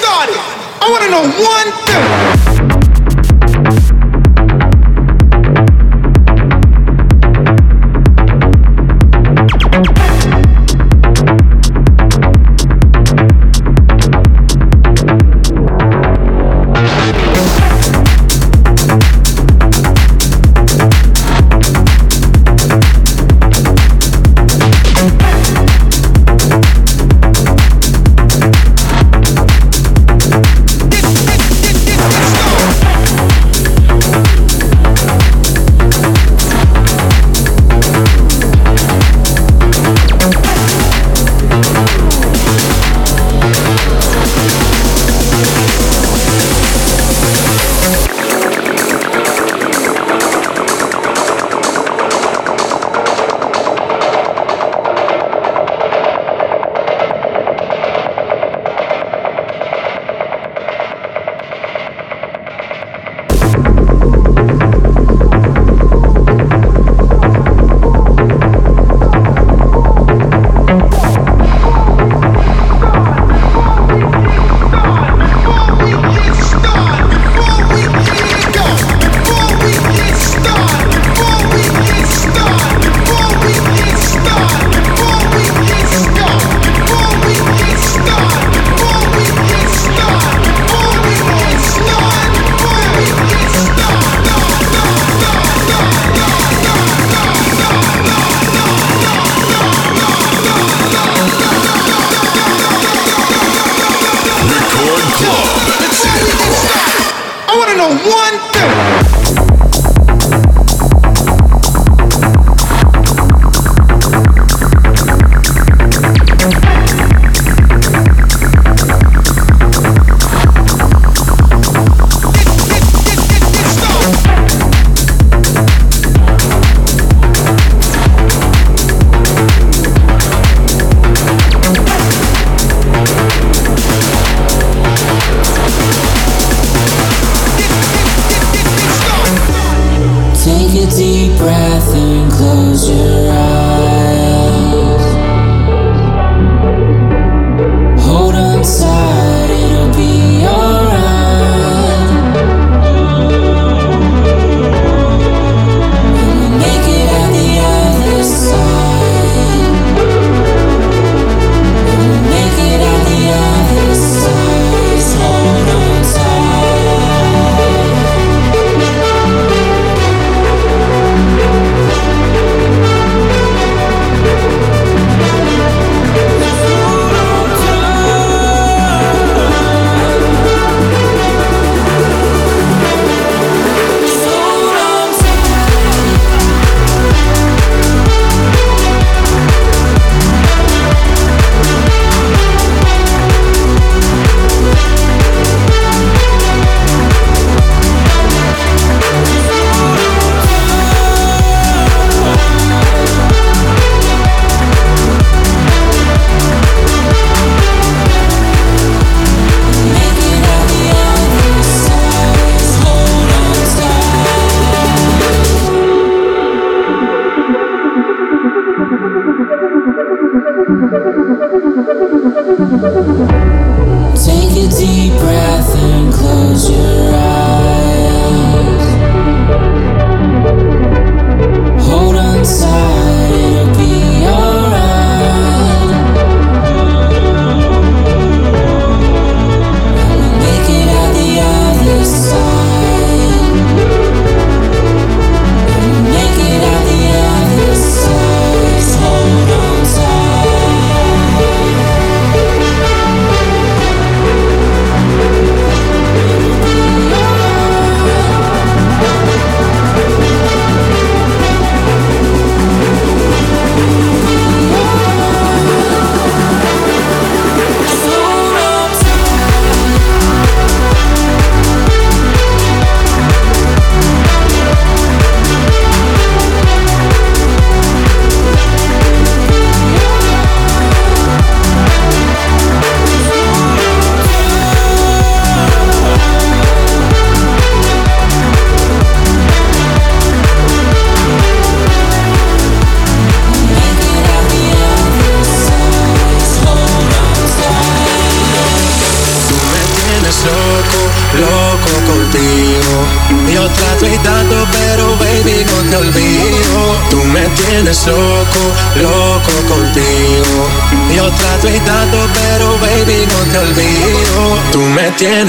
started. I want to know one thing.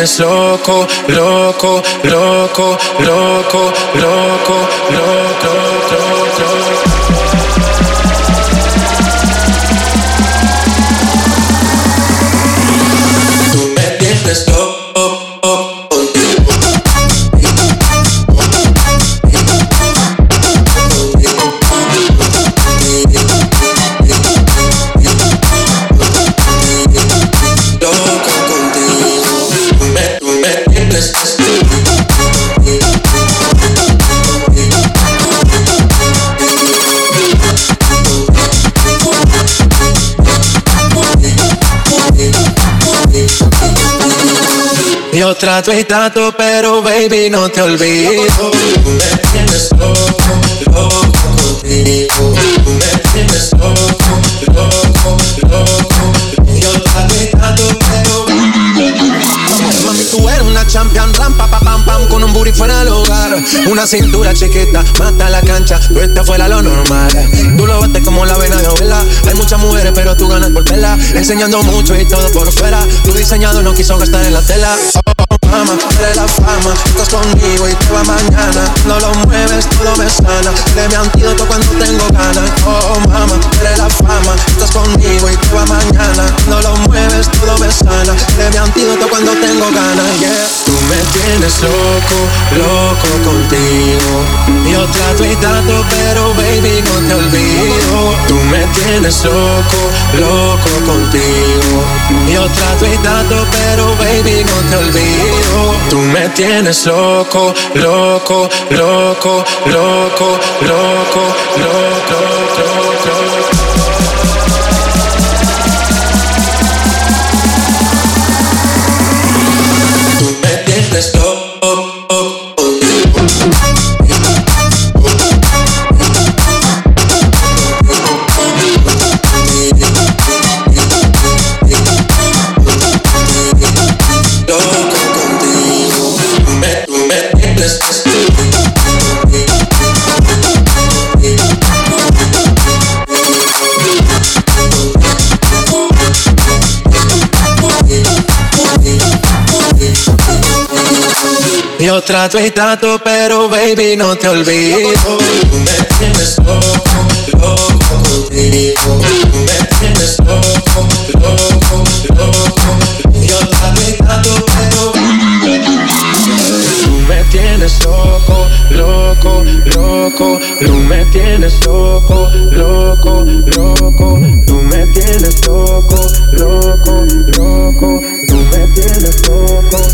pones loco, loco. Trato y trato, pero baby no te olvido. Tú me tienes loco, loco contigo. Tú me tienes loco, loco, loco. Yo trato y trato, pero Mami, tú eres una champion, ram, pa, pa, pam, pam, con un booty fuera del hogar. Una cintura chiquita, mata la cancha, tú estás fuera lo normal. Tú lo bates como la vena de abuela. Hay muchas mujeres, pero tú ganas por tela. Enseñando mucho y todo por fuera. Tu diseñado no quiso gastar en la tela la fama. Estás conmigo y te va mañana. No lo mueves, todo me sana. De mi antídoto cuando tengo ganas. Oh, mama, de la fama. Estás conmigo y te va mañana. No lo mueves, todo me sana. De mi antídoto cuando tengo ganas. Yeah. Tú me tienes loco, loco contigo. Yo trato y trato, pero baby, no te olvido. Tú me tienes loco, loco contigo. Yo trato y trato, pero baby, no te olvido. Me tienes loco, loco, loco, loco, loco, loco, loco. Tú me tienes loco. Yo trato y trato, pero baby no te olvido. Tú me tienes loco, loco contigo. Tú me tienes loco, loco, loco. Yo trato y trato, pero Tú me tienes loco, loco, loco. Tú me tienes loco, loco, loco. Tú me tienes loco, loco, loco. Tú me tienes loco.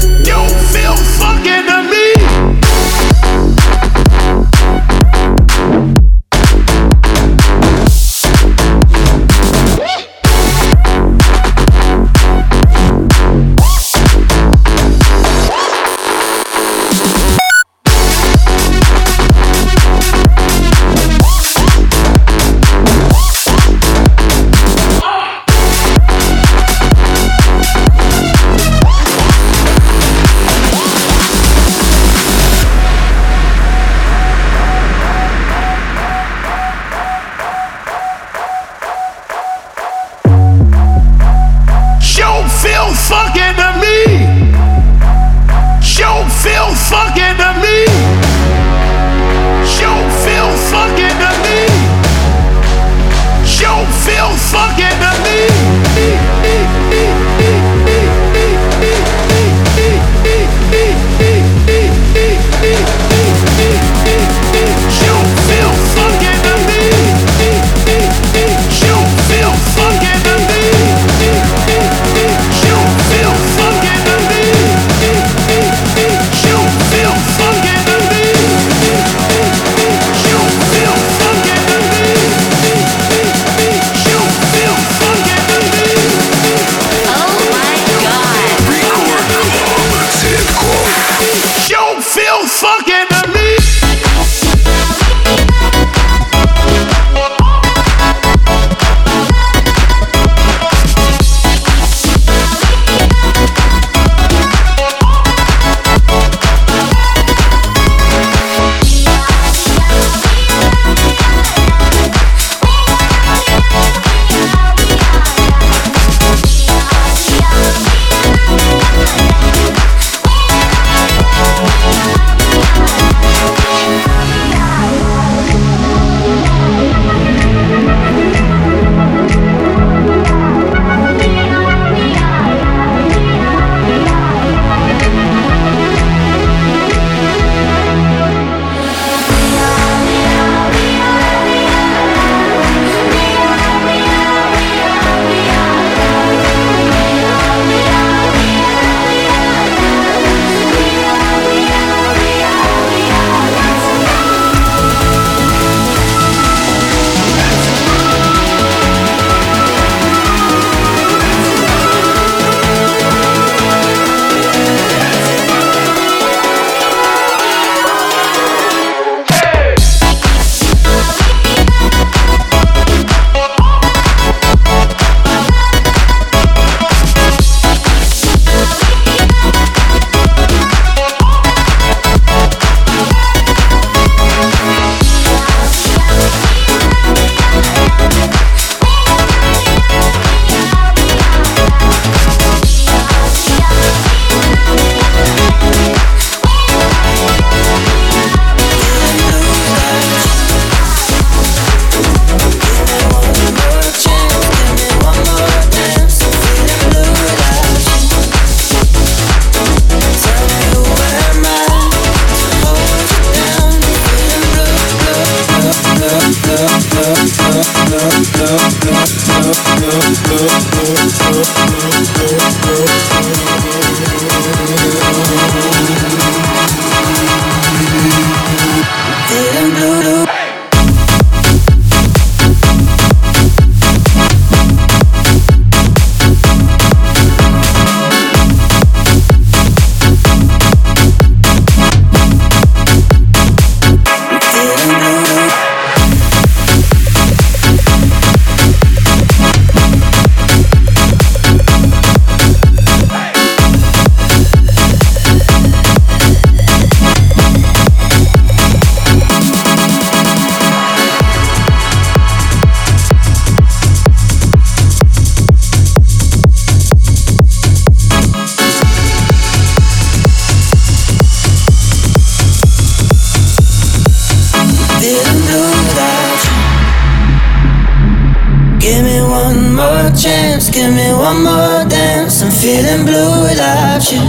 More chance, give me one more dance. I'm feeling blue without you.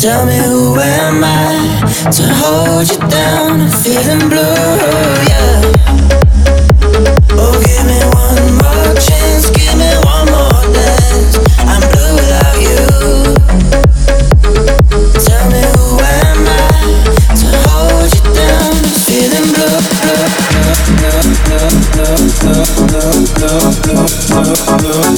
Tell me who am I to hold you down? I'm feeling blue, yeah.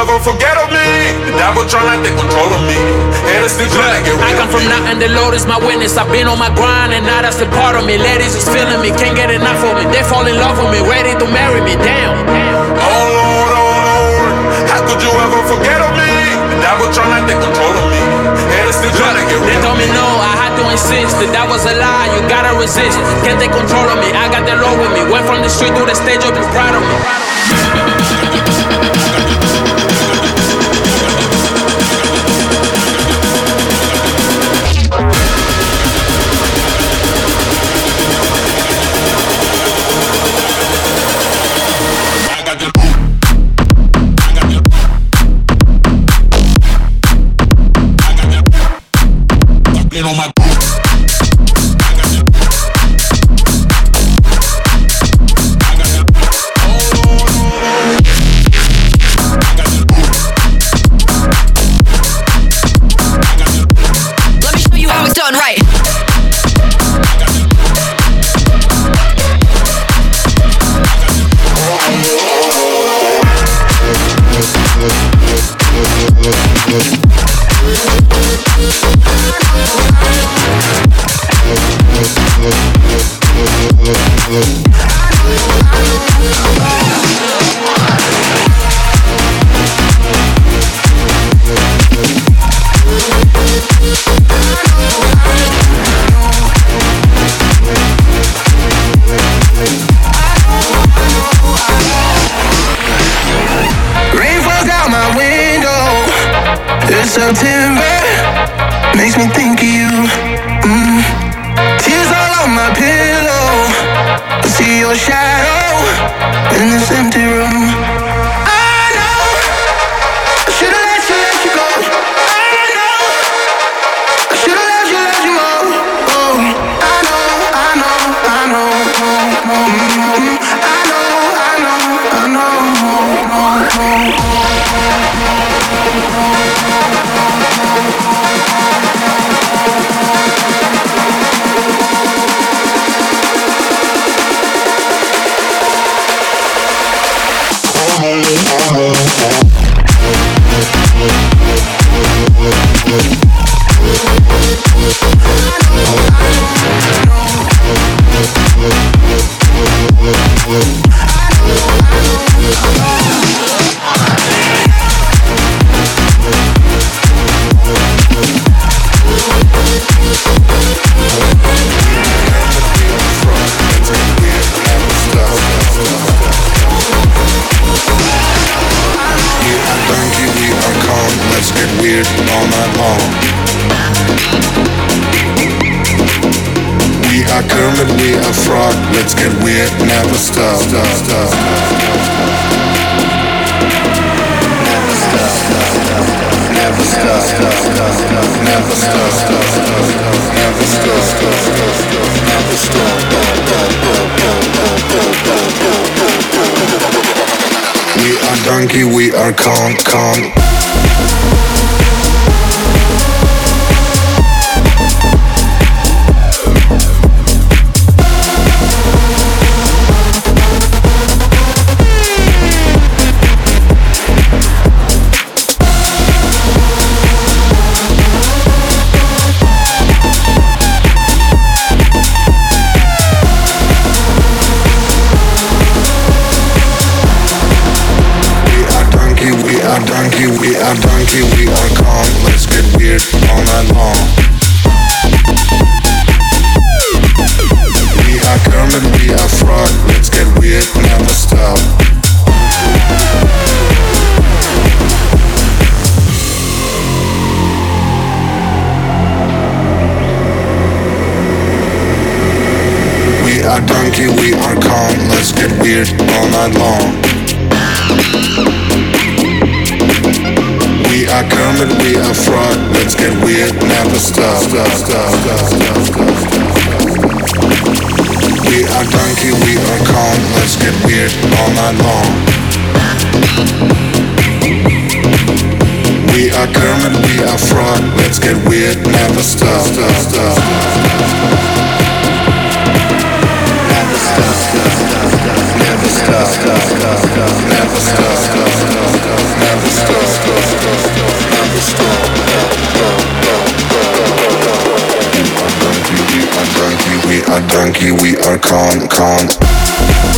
Ever forget of me? The devil trying to take control of me. And it's still trying to get I come from nothing, the Lord is my witness. I've been on my grind and now that's a part of me. Ladies is feeling me, can't get enough of me. They fall in love with me, ready to marry me. Damn. Oh Lord, oh Lord, how could you ever forget of me? The devil trying to take control of me. And it's still trying to get They rid told me no, I had to insist that that was a lie. You gotta resist, can't take control of me. I got the Lord with me. Went from the street to the stage, up is proud of me. Are we are Kong, Kong. donkey, we are Kong. Let's get weird all night long. We are we are. Let's get weird, never stop. We are donkey, we are Kong. Let's get weird all night long. We are Kermit, we are Frog. Let's get weird, never stop. stop, stop, stop, stop, stop, stop. We are donkey, we are Kong. Let's get weird all night long. We are Kermit, we are Frog. Let's get weird, never stop. stop, stop. Never stop. Stop, stop, dust, never stop. Stop. Never stop. Never stop. Stop. Stop, stop. Stop. Donkey, we are donkey, we are. Con, con.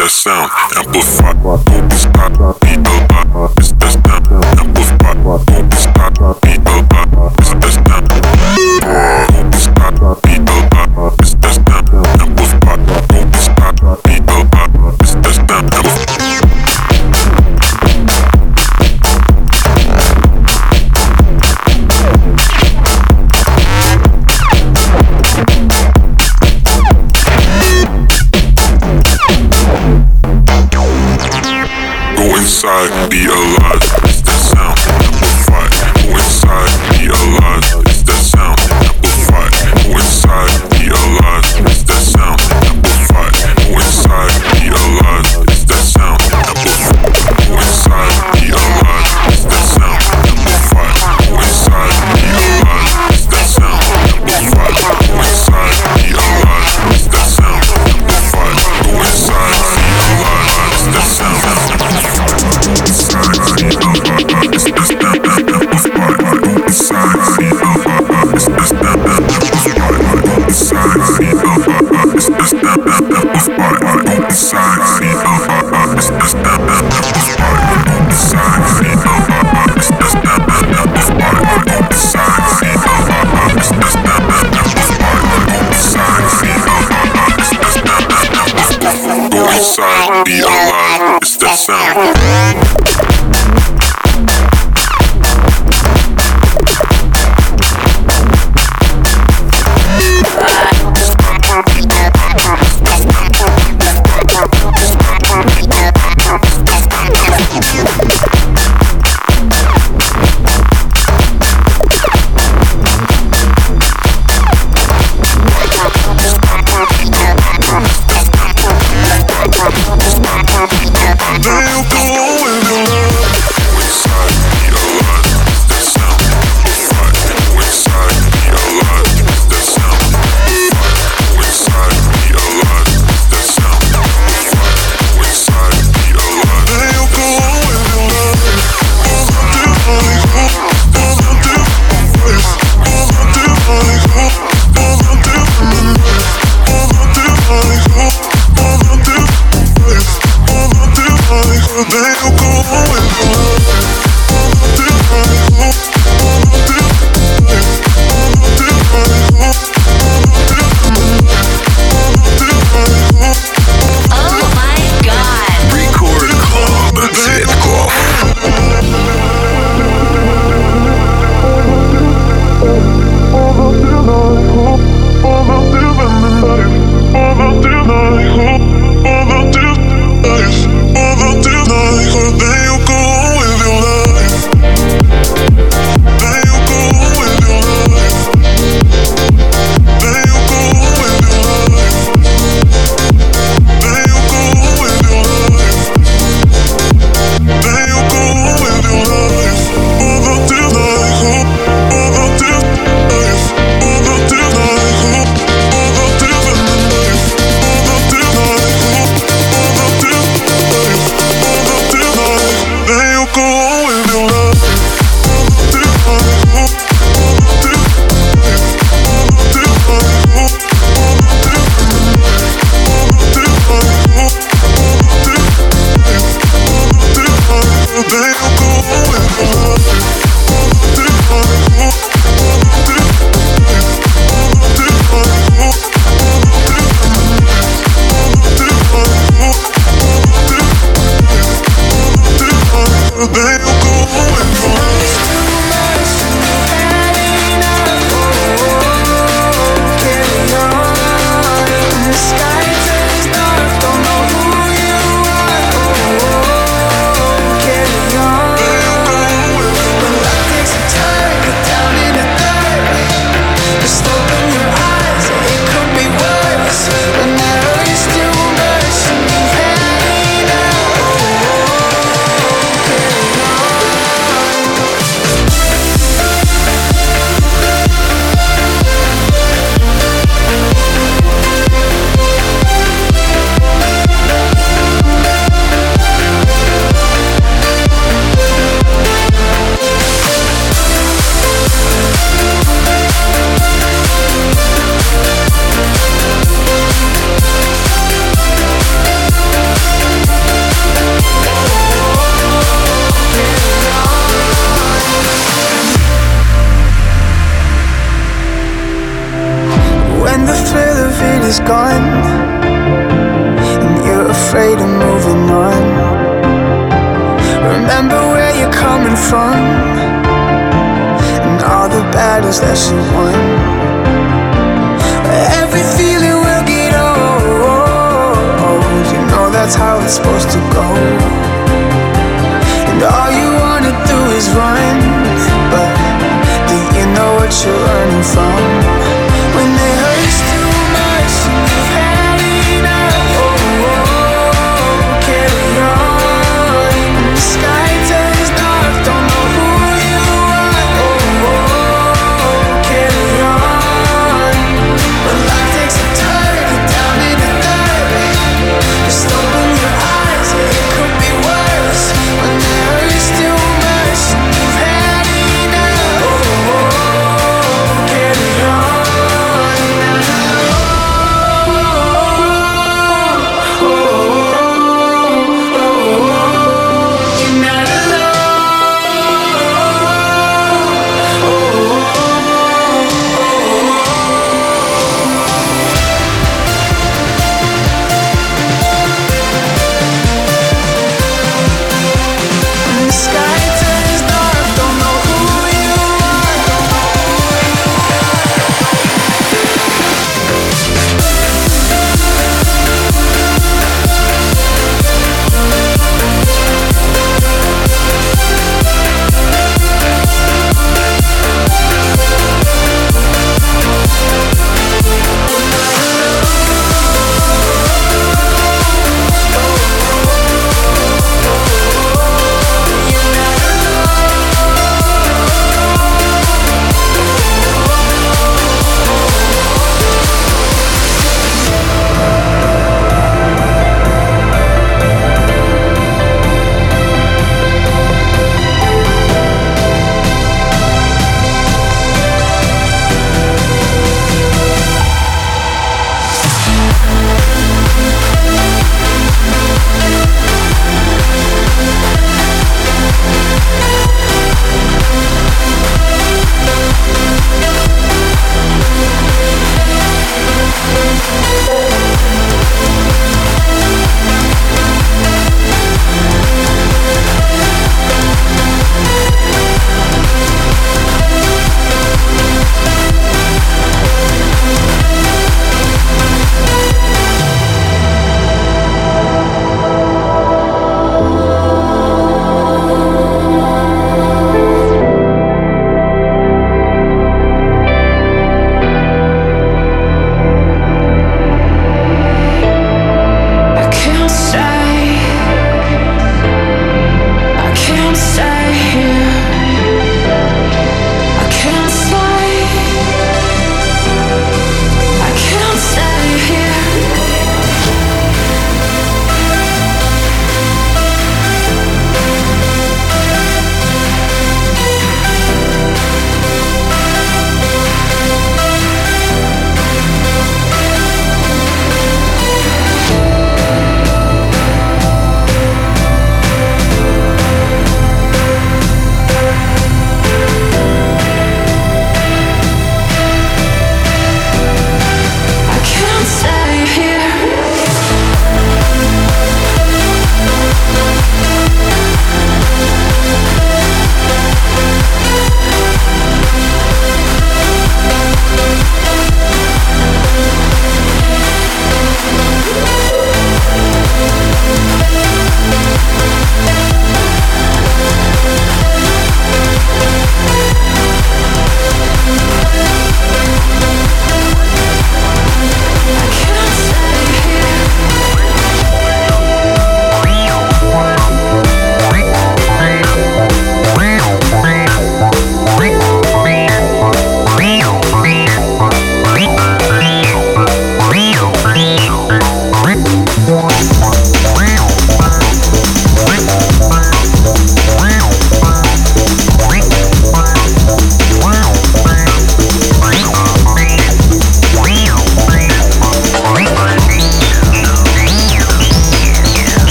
That sound. Amplify, It's that sound. is gone, and you're afraid of moving on. Remember where you're coming from, and all the battles that you won. Every feeling will get old. You know that's how it's supposed to go. And all you wanna do is run, but do you know what you're running from?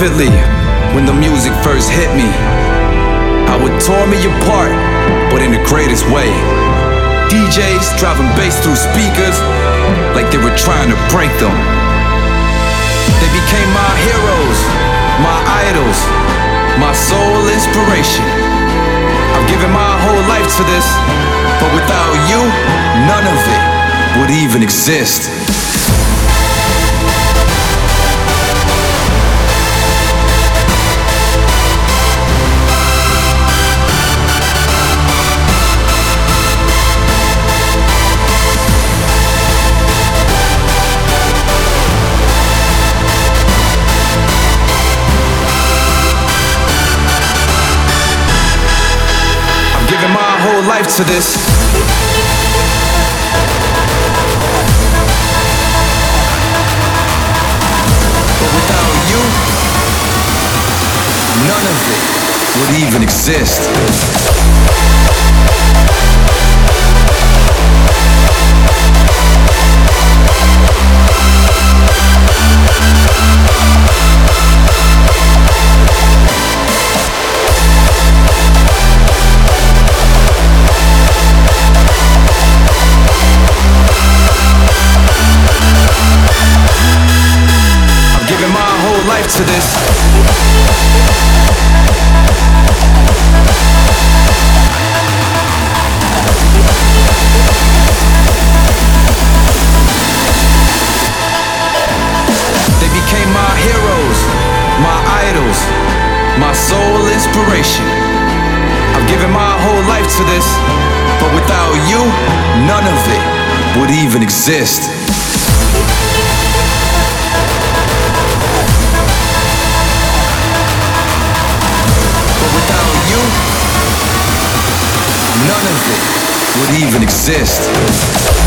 Vividly when the music first hit me. How it tore me apart, but in the greatest way. DJs driving bass through speakers like they were trying to break them. They became my heroes, my idols, my sole inspiration. I've given my whole life to this, but without you, none of it would even exist. To this. But without you, none of it would even exist. To this. They became my heroes, my idols, my sole inspiration. I've given my whole life to this, but without you, none of it would even exist. Exist.